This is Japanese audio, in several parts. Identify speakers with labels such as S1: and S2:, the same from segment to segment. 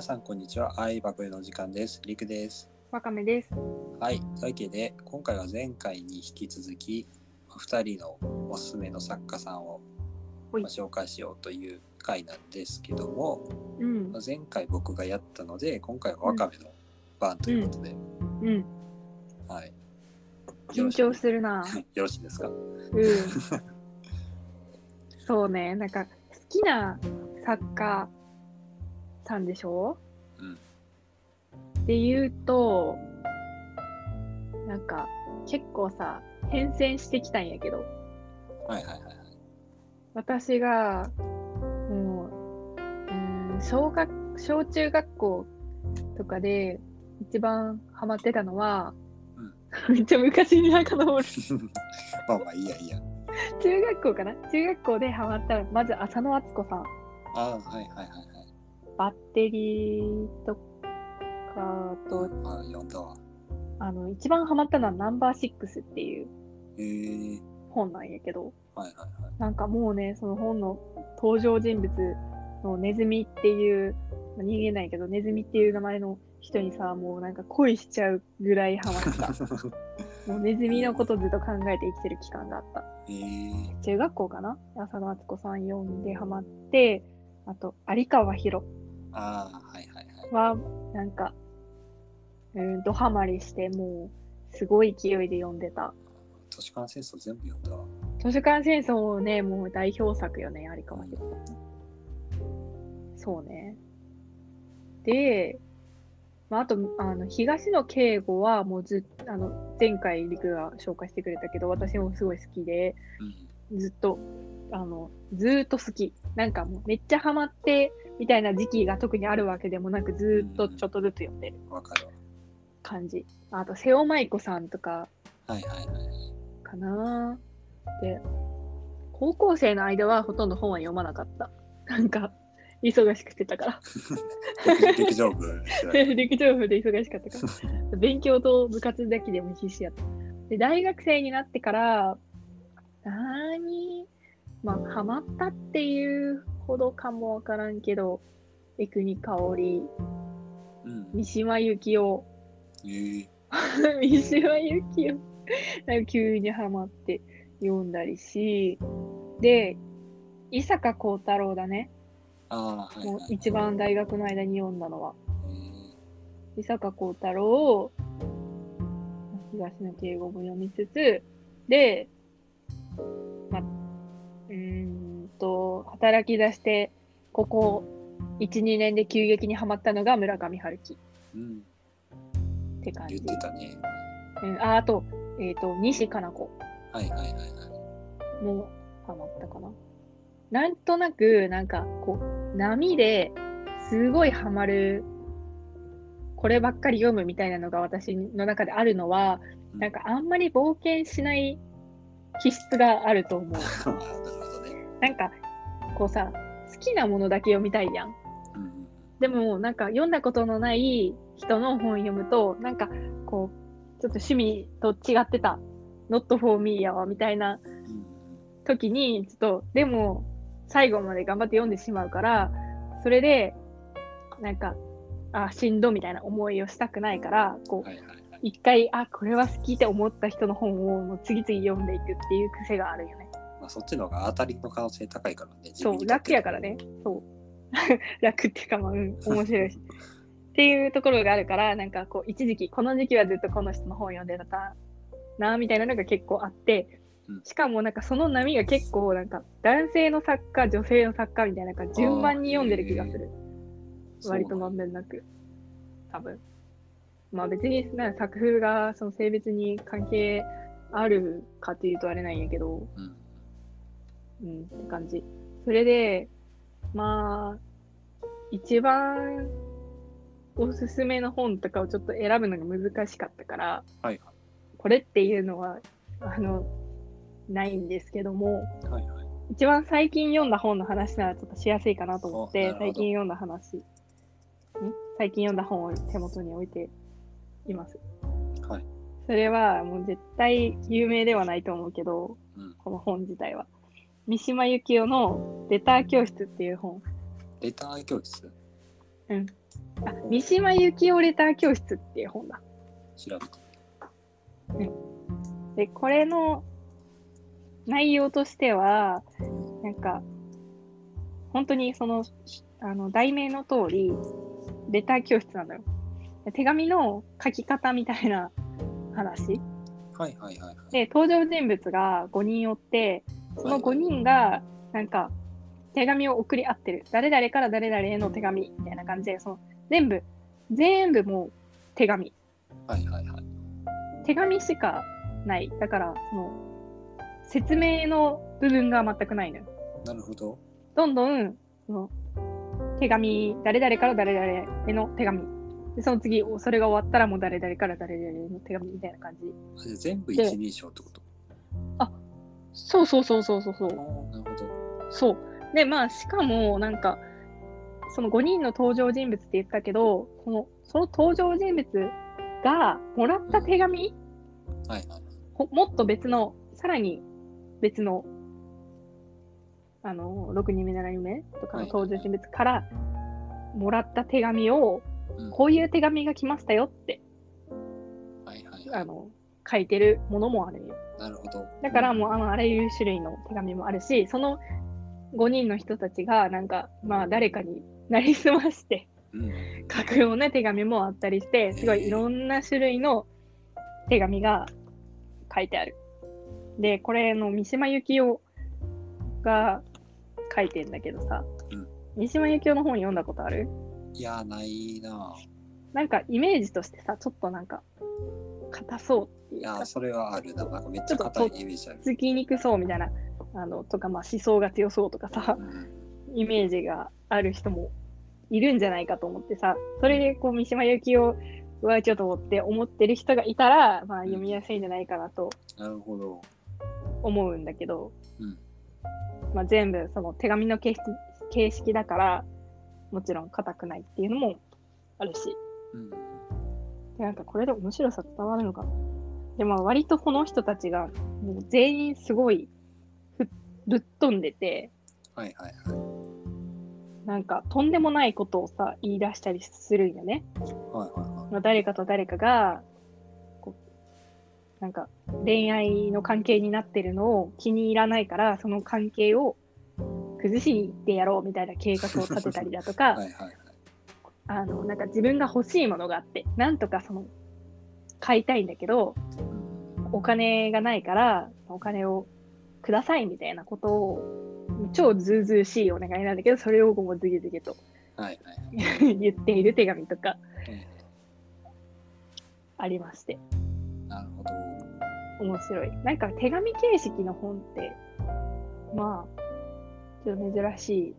S1: 皆さんこんにちは。愛バブの時間です。りくです。
S2: わかめです。
S1: はい。というわけで、今回は前回に引き続き、2人のおすすめの作家さんをまあ紹介しようという回なんですけども、
S2: うん
S1: まあ。前回僕がやったので、今回はわかめの番ということで、
S2: うん。
S1: はい。
S2: 緊張するな。
S1: よろしいですか？
S2: うん。そうね。なんか、好きな作家さんでしょ？
S1: うん。
S2: って言うと、なんか、結構さ、変遷してきたんやけど、
S1: はいはいはいはい。
S2: 私が、もう、うん、小学、小中学校とかで一番ハマってたのは、めっちゃ昔に遡る。
S1: まあまあいいやいいや。
S2: 中学校かな？中学校でハマったら、まず浅野敦子さん。
S1: ああ、はいはいはいはい。
S2: バッテリーとかと、
S1: ああ、読んだわ。
S2: あの、一番ハマったのはナンバーシックスっていう
S1: へえ
S2: 本なんやけど、
S1: はいはいはい。
S2: なんかもうね、その本の登場人物のネズミっていう、まあ人間なんやけど、ネズミっていう名前の人にさ、もうなんか恋しちゃうぐらいハマった。もうネズミのことずっと考えて生きてる期間があった。
S1: へえ
S2: 中学校かな？浅野敦子さん読んでハマって、あと、有川博
S1: ああ、はいはいはい。
S2: は、なんか、うーん、ドハマりして、もう、すごい勢いで読んでた。
S1: 図書館戦争全部読んだわ。
S2: 図書館戦争ね、もう代表作よね、有川博さん。そうね。で、まあ、あと、あの、東野圭吾は、もうずっあの、前回、陸が紹介してくれたけど、私もすごい好きで、
S1: うん。
S2: ずっと、あの、ずーっと好き。なんかもう、めっちゃハマって、みたいな時期が特にあるわけでもなく、ずーっとちょっとずつ読んでる
S1: わかるわ。
S2: 感じ。あと、瀬尾舞子さんとか
S1: はいはいはい。
S2: かな。で、高校生の間はほとんど本は読まなかった。なんか、忙しくしてたから。
S1: 陸 陸上部
S2: 陸上部で忙しかったから。勉強と部活だけでも必死やった。で、大学生になってから、なーに、まあ、ハマったっていうほどかもわからんけど、江国香織、
S1: うん。
S2: 三島由紀夫、三島由紀夫、なんか急にハマって読んだりし、で、伊坂幸太郎だね。
S1: ああ、はい
S2: もう
S1: はい。
S2: 一番大学の間に読んだのは。
S1: へ
S2: 伊坂幸太郎、東野敬吾も読みつつ、で、ま、働き出して、ここ1、2年で急激にハマったのが村上春樹
S1: えうん。
S2: って感じ
S1: 言っ。てたね。
S2: うん、ああと、えっ、と、西加奈子
S1: はいはいはいはい。
S2: もハマったかな。なんとなく、なんか、こう、波ですごいハマる、こればっかり読むみたいなのが私の中であるのは、
S1: うん
S2: なんかあんまり冒険しない気質があると思う。
S1: なるほどね。
S2: なんか、こうさ、好きなものだけ読みたいやん。でも、なんか読んだことのない人の本読むと、なんか、こう、ちょっと趣味と違ってた。not for me やわ、みたいな
S1: うん
S2: 時に、ちょっと、でも、最後まで頑張って読んでしまうから、それで、なんか、あ、しんどみたいな思いをしたくないから、こう、
S1: はいはいはい。
S2: 一回、あ、これは好きって思った人の本をもう次々読んでいくっていう癖があるよ
S1: そっちの方が当たりの可能性高いからね。自
S2: そう、楽やからね。そう。楽っていうか、まあ、うん、面白いし。っていうところがあるから、なんかこう、一時期、この時期はずっとこの人の本を読んでたな、みたいなのが結構あって
S1: うん、
S2: しかもなんかその波が結構なんか男性の作家、女性の作家みたいな、なんか順番に読んでる気がする。割とまんべんなく。多分。まあ別にな作風がその性別に関係あるかっていうとあれなんやけど、
S1: うん。
S2: うん、って感じ。それで、まあ、一番おすすめの本とかをちょっと選ぶのが難しかったから、
S1: はい
S2: これっていうのは、あの、ないんですけども、
S1: はいはい。
S2: 一番最近読んだ本の話ならちょっとしやすいかなと思って最近読んだ話、ん？最近読んだ本を手元に置いています。
S1: はい。
S2: それはもう絶対有名ではないと思うけど、
S1: うん。
S2: この本自体は。三島由紀夫のレター教室っていう本。
S1: レター教室？
S2: うん。あ三島由紀夫レター教室っていう本だ。
S1: 調べて。
S2: で、これの内容としては、なんか、本当にその、あの、題名の通り、レター教室なんだよ。手紙の書き方みたいな話。
S1: はいはいはいはい。
S2: で、登場人物が5人おって、その5人が、なんか、手紙を送り合ってる。誰々から誰々への手紙みたいな感じで、その、全部、全部もう手紙。
S1: はいはいはい。
S2: 手紙しかない。だから、その、説明の部分が全くないのよ。
S1: なるほど。
S2: どんどん、その、手紙、誰々から誰々への手紙。で、その次、それが終わったらもう誰々から誰々への手紙みたいな感じ。
S1: あじゃあ全部一人称ってこと？
S2: そうそうそうそうそうそう
S1: なるほど。
S2: そう。で、まあ、しかも、なんか、その5人の登場人物って言ったけど、その、その登場人物がもらった手紙、
S1: はいはい。
S2: ほもっと別の、さらに別の、あの、6人目、7人目とかの登場人物からもらった手紙を、
S1: うん
S2: こういう手紙が来ましたよって、
S1: はいはいはい。
S2: あの、書いてるものもあるよ。
S1: なるほど。
S2: だからもう、あの、あらゆる種類の手紙もあるし、その5人の人たちが、なんか、まあ、誰かになりすまして、
S1: うん、うん。
S2: 書くような手紙もあったりして、すごいいろんな種類の手紙が書いてある。で、これの三島由紀夫が書いてんだけどさ、
S1: うん
S2: 三島由紀夫の本読んだことある？
S1: いや、ないなぁ。
S2: なんかイメージとしてさ、ちょっとなんか、硬そうってい
S1: や、
S2: か、
S1: それはあるな。なんかめっちゃ硬いイメージある。
S2: つきにくそうみたいな、あの、とか、まあ思想が強そうとかさ、
S1: うん、
S2: イメージがある人もいるんじゃないかと思ってさ、それでこう三島由紀夫はちょっとって思ってる人がいたら、まあ読みやすいんじゃないかなと
S1: なるほど。
S2: 思うんだけど、
S1: うん
S2: まあ全部その手紙の形式形式だから、もちろん硬くないっていうのもあるし、
S1: うん。
S2: でなんかこれで面白さ伝わるのかな。でも割とこの人たちがもう全員すごいふぶっ飛んでて、
S1: はいはいはい。
S2: なんかとんでもないことをさ、言い出したりするんよね。
S1: はいはいはい。
S2: まあ、誰かと誰かが、こうなんか恋愛の関係になってるのを気に入らないから、その関係を崩しに行ってやろうみたいな計画を立てたりだとか、
S1: はい。
S2: あの、なんか自分が欲しいものがあって、なんとかその、買いたいんだけど、
S1: うん
S2: お金がないから、お金をくださいみたいなことを、超ずうずうしいお願いなんだけど、それをもうズゲズゲと
S1: はい。
S2: 言っている手紙とか
S1: え
S2: ありまして。
S1: ーなるほど。
S2: 面白い。なんか手紙形式の本って、まあ、ちょっと珍しい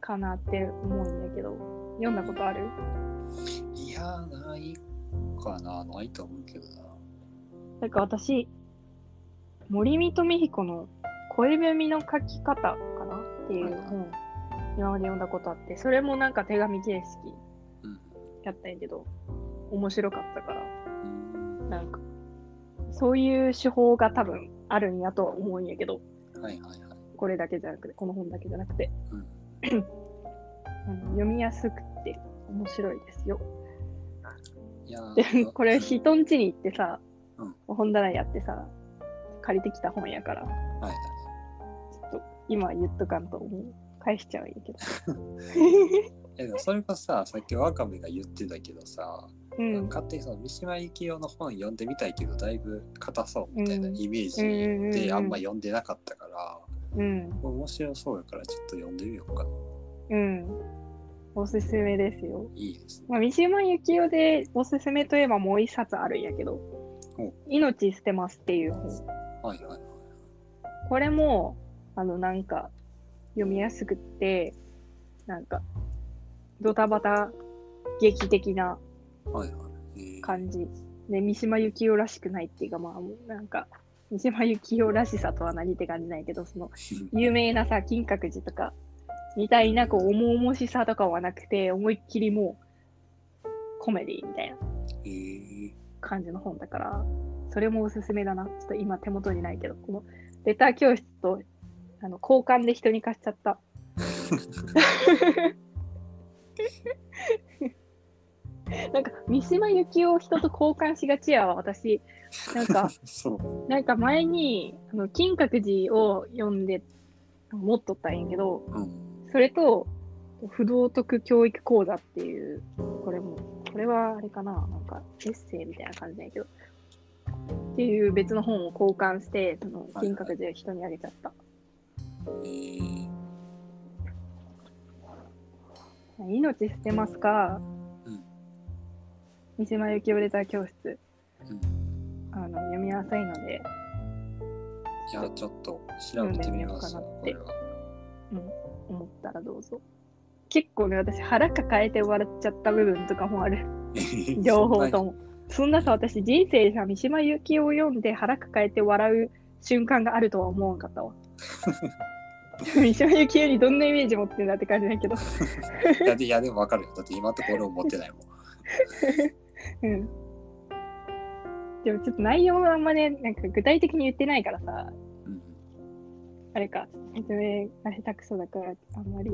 S2: かなって思うんだけど、読んだことある？
S1: うん。いやー、ないかな。ないと思うけどな。
S2: なんか私、森見と美彦の恋文の書き方かなっていう本、今まで読んだことあって、それもなんか手紙形式
S1: うん
S2: やったんやけど、面白かったから、
S1: うん。
S2: なんか、そういう手法が多分あるんやとは思うんやけど、
S1: はいはいはい。
S2: これだけじゃなくて、この本だけじゃなくて、
S1: うん。
S2: 読みやすくて面白いですよ。
S1: いやー
S2: で、これ人ん家に行ってさ、
S1: うん
S2: 本棚やってさ、借りてきた本やから、
S1: はいはい。
S2: ちょっと今言っとかんともう返しちゃうんやけど。
S1: えでもそれこそさ、さっきワカメが言ってたけどさ、
S2: うん。
S1: 勝手にその三島由紀夫の本読んでみたいけど、だいぶ硬そうみたいな
S2: うん
S1: イメージであんま読んでなかったから、
S2: うん。
S1: 面白そうやからちょっと読んでみようかな。
S2: うん。おすすめですよ。
S1: いいですね。
S2: まあ、三島由紀夫でおすすめといえばもう一冊あるんやけど
S1: お、
S2: 命捨てますっていう本。
S1: はいはいはい。
S2: これも、あの、なんか、読みやすくって、なんか、ドタバタ劇的な
S1: はいはい。えー
S2: 感じ。で、三島由紀夫らしくないっていうか、まあ、なんか、三島由紀夫らしさとは何って感じないけど、その、有名なさ、金閣寺とか、みたいな、こう、重々しさとかはなくて、思いっきりもう、コメディみたいな
S1: えー
S2: 感じの本だから、それもおすすめだな。ちょっと今手元にないけど、この、レター教室と、あの、交換で人に貸しちゃった。なんか、三島由紀夫を人と交換しがちやわ、私。なんか。なんか前に、あの、金閣寺を読んで、持っとったんやけど、
S1: うん。
S2: それと、不道徳教育講座っていう、これも、これはあれかな、なんかエッセイみたいな感じだけど、っていう別の本を交換して、その金閣寺を人にあげちゃった。
S1: えー、
S2: 命捨てますか、
S1: うん
S2: 三島由紀夫レター教室、
S1: うん。
S2: あの読みやすいので、
S1: いや、ちょっと調べてみますこれは。
S2: うん、思ったらどうぞ。結構ね、私腹抱えて笑っちゃった部分とかもある。両方とも。そんなさ、私人生でさ、三島由紀夫を読んで腹抱えて笑う瞬間があるとは思わんかったわ。三島由紀夫にどんなイメージ持ってんだって感じだけど。
S1: いやでいやでもわかるよ。だって今のところ持ってないもん。
S2: うん。でもちょっと内容はあんまね、なんか具体的に言ってないからさ、
S1: うん。
S2: あれか、説明が下手くそだから、あんまり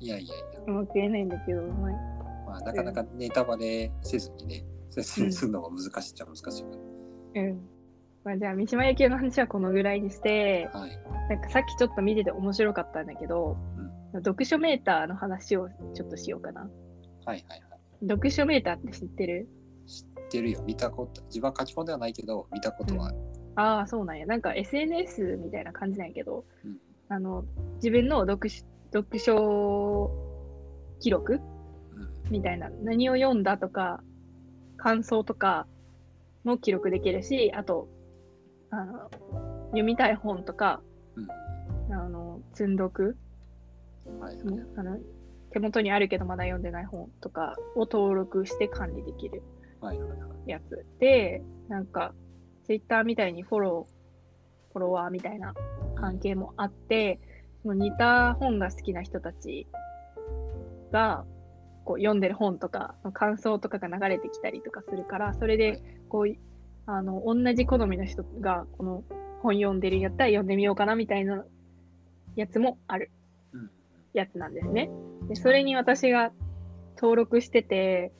S1: いやいやいや。
S2: うまく言えないんだけど、まあ、
S1: まあ、なかなかネタバレせずにね、説明するのが難しいっちゃ難しいか
S2: うん。まあ、じゃあ、三島由紀夫の話はこのぐらいにして、
S1: ら。はい。
S2: なんかさっきちょっと見てて面白かったんだけど、読書メーターの話をちょっとしようかな。
S1: はいはいはい。
S2: 読書メーターって知ってる？
S1: 知ってるよ。見たこと、自分は書き込んではないけど、見たことはある。
S2: ああ、そうなんや。なんか SNS みたいな感じなんやけど、
S1: うん
S2: あの、自分の読書読書記録
S1: うん。
S2: みたいな、何を読んだとか、感想とかも記録できるし、あと、あの読みたい本とか、
S1: うん。
S2: あの、積んどく、
S1: はいはい。
S2: あの手元にあるけどまだ読んでない本とかを登録して管理できる
S1: はいはいはい。
S2: やつで、なんか、ツイッターみたいにフォロー、フォロワーみたいな関係もあって、その似た本が好きな人たちが、こう読んでる本とかの感想とかが流れてきたりとかするから、それで、こう、あの、同じ好みの人が、この本読んでるんやったら読んでみようかなみたいなやつもある
S1: うん。
S2: やつなんですね。で、それに私が登録してて、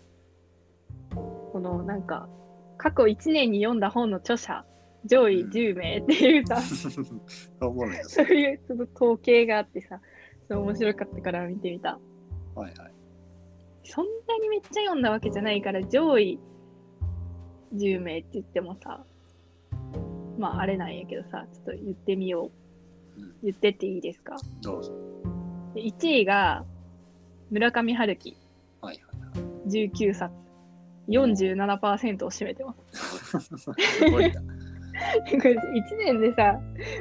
S2: このなんか、過去1年に読んだ本の著者、上位10名っていうさ。そういうちょっと統計があってさ、そう面白かったから見てみた。
S1: はいはい。
S2: そんなにめっちゃ読んだわけじゃないから、上位10名って言ってもさ、まああれなんやけどさ、ちょっと言ってみよう。
S1: うん
S2: 言ってっていいですか？
S1: どうぞ。
S2: で ?1 位が村上春樹、
S1: はいはいはい。
S2: 19冊。47%を占めてます。
S1: すごいな。
S2: これ1年でさ、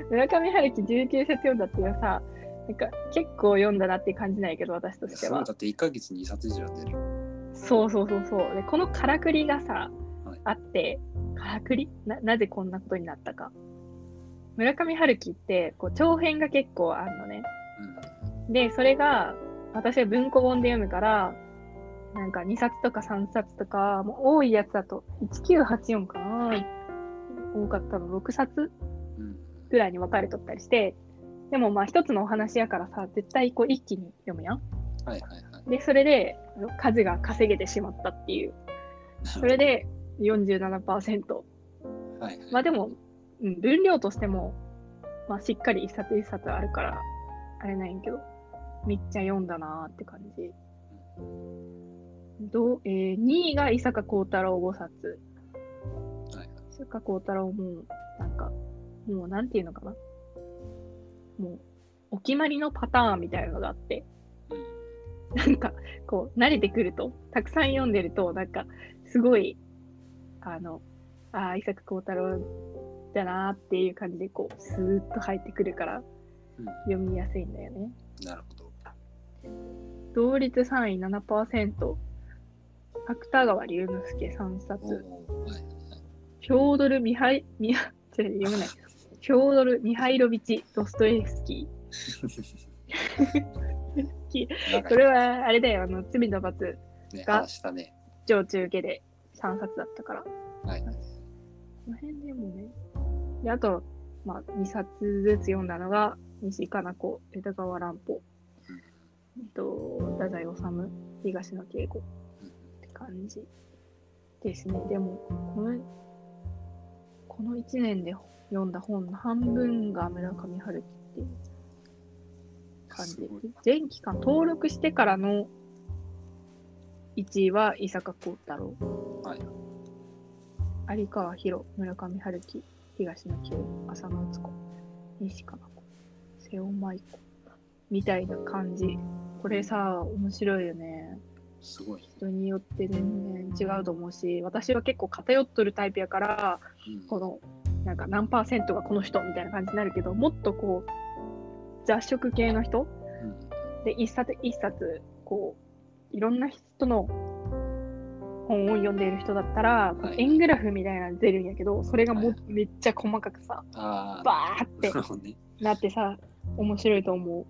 S2: 村上春樹19冊読んだっていうのはさ、なんか結構読んだなって感じないけど、私としては
S1: すごい。だって1ヶ月2冊以上読んでるよ。
S2: そうそうそうそう。で、このからくりがさ、
S1: はい
S2: あって、からくり？ななぜこんなことになったか。村上春樹って、こう、長編が結構あるのね。で、それが、私は文庫本で読むから、なんか2冊とか3冊とか、もう多いやつだと、1984かな多かったの6冊。ぐらいに分かれとったりして、でもまあ一つのお話やからさ、絶対こう一気に読むやん。
S1: はいはいはい。
S2: で、それで数が稼げてしまったっていう。それで47%。
S1: はいはい。
S2: まあでも、うん、分量としても、まあしっかり一冊一冊あるから、あれないんやけど、めっちゃ読んだなーって感じ。どうえー、2位が伊坂幸太郎5冊。
S1: はいはい。
S2: 伊坂幸太郎も、なんか、もうなんていうのかな。もう、お決まりのパターンみたいなのがあって、
S1: うん。
S2: なんか、こう、慣れてくると、たくさん読んでると、なんか、すごい、あの、ああ、伊坂幸太郎だなーっていう感じで、こう、スーッと入ってくるから、
S1: うん。
S2: 読みやすいんだよね。
S1: なるほど。
S2: 同率3位7%、芥川龍之介3冊、
S1: はい。
S2: フョードル・ミハイ、ミハ、違う読めない。フョードル・ミハイロビチ・ドストエフスキー。これは、あれだよ、あの、罪の罰、
S1: ね、
S2: が
S1: ね。
S2: 上中下で3冊だったから。
S1: はい。
S2: この辺でもね。で、あと、まあ、2冊ずつ読んだのが、西加奈子、枝川乱歩、えっと、太宰治、東野敬吾感じですね。でも、この、この1年で読んだ本の半分が村上春樹っていう感じで
S1: す
S2: 全期間登録してからの1位は伊坂幸太郎、
S1: はい。
S2: 有川博、村上春樹、東野圭吾、浅野敦子、西加奈子、瀬尾舞子みたいな感じ。これさ、面白いよね。
S1: すごい。
S2: 人によって全然違うと思うし、私は結構偏っとるタイプやから、
S1: うん
S2: このなんか何パーセントがこの人みたいな感じになるけど、もっとこう、雑食系の人
S1: うん
S2: で、一冊一冊、こう、いろんな人の本を読んでいる人だったら、
S1: はい
S2: 円グラフみたいなの出るんやけど、それがも、
S1: はい
S2: めっちゃ細かくさ。バーって
S1: な
S2: ってさ、面白いと思う。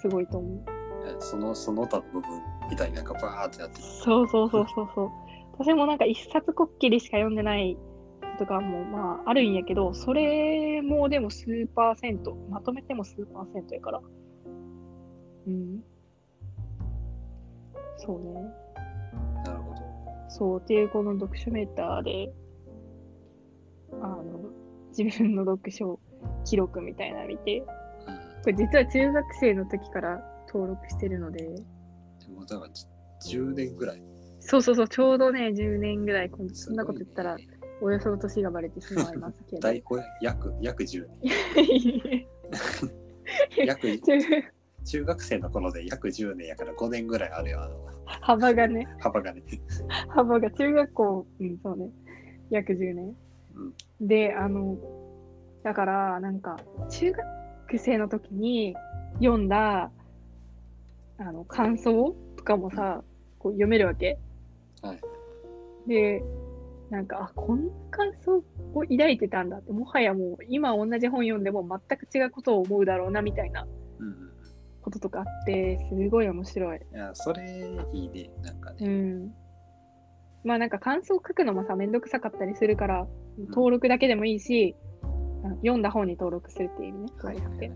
S2: すごいと思う。
S1: えそのその他の部分みたいになんかバーってなってる。
S2: そうそうそうそうそう。私もなんか一冊こっきりしか読んでないとかもまああるんやけど、それもでも数パーセント、まとめても数パーセントやから。うん。そうね。
S1: なるほど。
S2: そう、っていうこの読書メーターで、あの、自分の読書記録みたいなの見て、
S1: うん。
S2: これ実は中学生の時から登録してるので、
S1: でもだからじ10年ぐらい。
S2: そうそうそう、ちょうどね、10年ぐらい、こんそんなこと言ったらおよその年がバレてしまいますけど。
S1: 大こ約約10年。約 中学生の頃で約10年やから5年ぐらいあるよ、あの
S2: 幅がね、
S1: 幅がね。
S2: 幅が中学校、うん、そうね、約10年。で、あの、だから、なんか、中学生の時に読んだ、あの、感想とかもさ、こう読めるわけ。
S1: はい。
S2: で、なんか、あ、こんな感想を抱いてたんだって、もはやもう、今同じ本読んでも全く違うことを思うだろうな、みたいな
S1: うんうん
S2: こととかあって、すごい面白い。
S1: うん。いや、それいいね、なんか
S2: う
S1: ね。
S2: ん。まあなんか感想書くのもさ、めんどくさかったりするから、登録だけでもいいし、あの読んだ本に登録するっていうね、
S1: はいはいはい。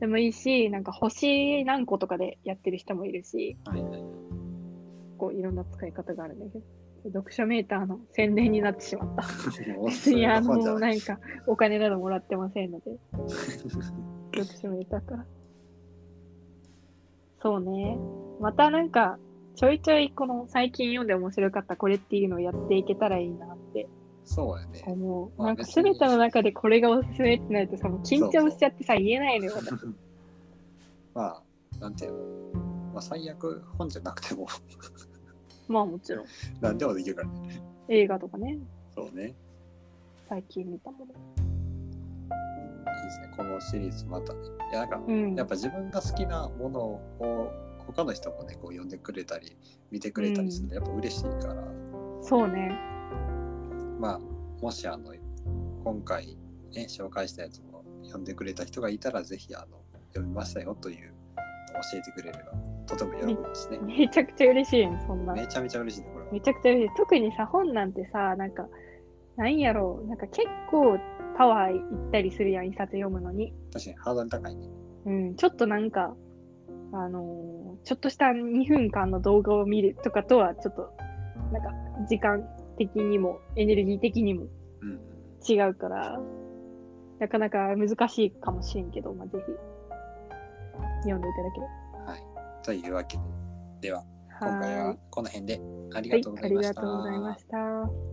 S2: でもいいし、なんか星何個とかでやってる人もいるし、
S1: はいはい。
S2: こういろんな使い方があるんだけど、読書メーターの宣伝になってしまった。
S1: もう
S2: 別にあの、
S1: な
S2: んかお金などもらってませんので、読書メーターから。そうね。またなんか、ちょいちょいこの最近読んで面白かったこれっていうのをやっていけたらいいなって
S1: そうやね。
S2: なんか全ての中でこれがおすすめってなるとさ、もう緊張しちゃってさ、言えないのよ。私
S1: まあ、なんていうの。まあ、最悪本じゃなくても
S2: まあもちろん。
S1: 何でもできるからね。
S2: 映画とかね、
S1: そうね。いい
S2: 最近見たもの。
S1: ですね。このシリーズまたね。いや、なんか、
S2: うん。
S1: やっぱ自分が好きなものを他の人もね、こう読んでくれたり、見てくれたりするのやっぱ嬉しいから、
S2: そうね。
S1: まあ、もしあの、今回ね、紹介したやつも読んでくれた人がいたら、ぜひあの、読みましたよという教えてくれれば、とても喜ぶですね。
S2: めちゃくちゃ嬉しいね、そんな。
S1: めちゃめちゃ嬉しいね、これは。
S2: めちゃくちゃ嬉しい。特にさ、本なんてさ、なんか、なんやろう、なんか結構パワーいったりするやん、一冊読むのに。
S1: 確かにハードル高いね。
S2: うん、ちょっとなんか、あのーちょっとした2分間の動画を見るとかとは、ちょっと、なんか、時間的にも、エネルギー的にも
S1: うんうん。
S2: 違うから、なかなか難しいかもしれんけど、まあ、ぜひ、読んでいただけれ
S1: はい。というわけで、では、
S2: ば。
S1: 今回
S2: は
S1: はこの辺であり。がとうご
S2: はい、あり
S1: ざいました。
S2: がとうございました。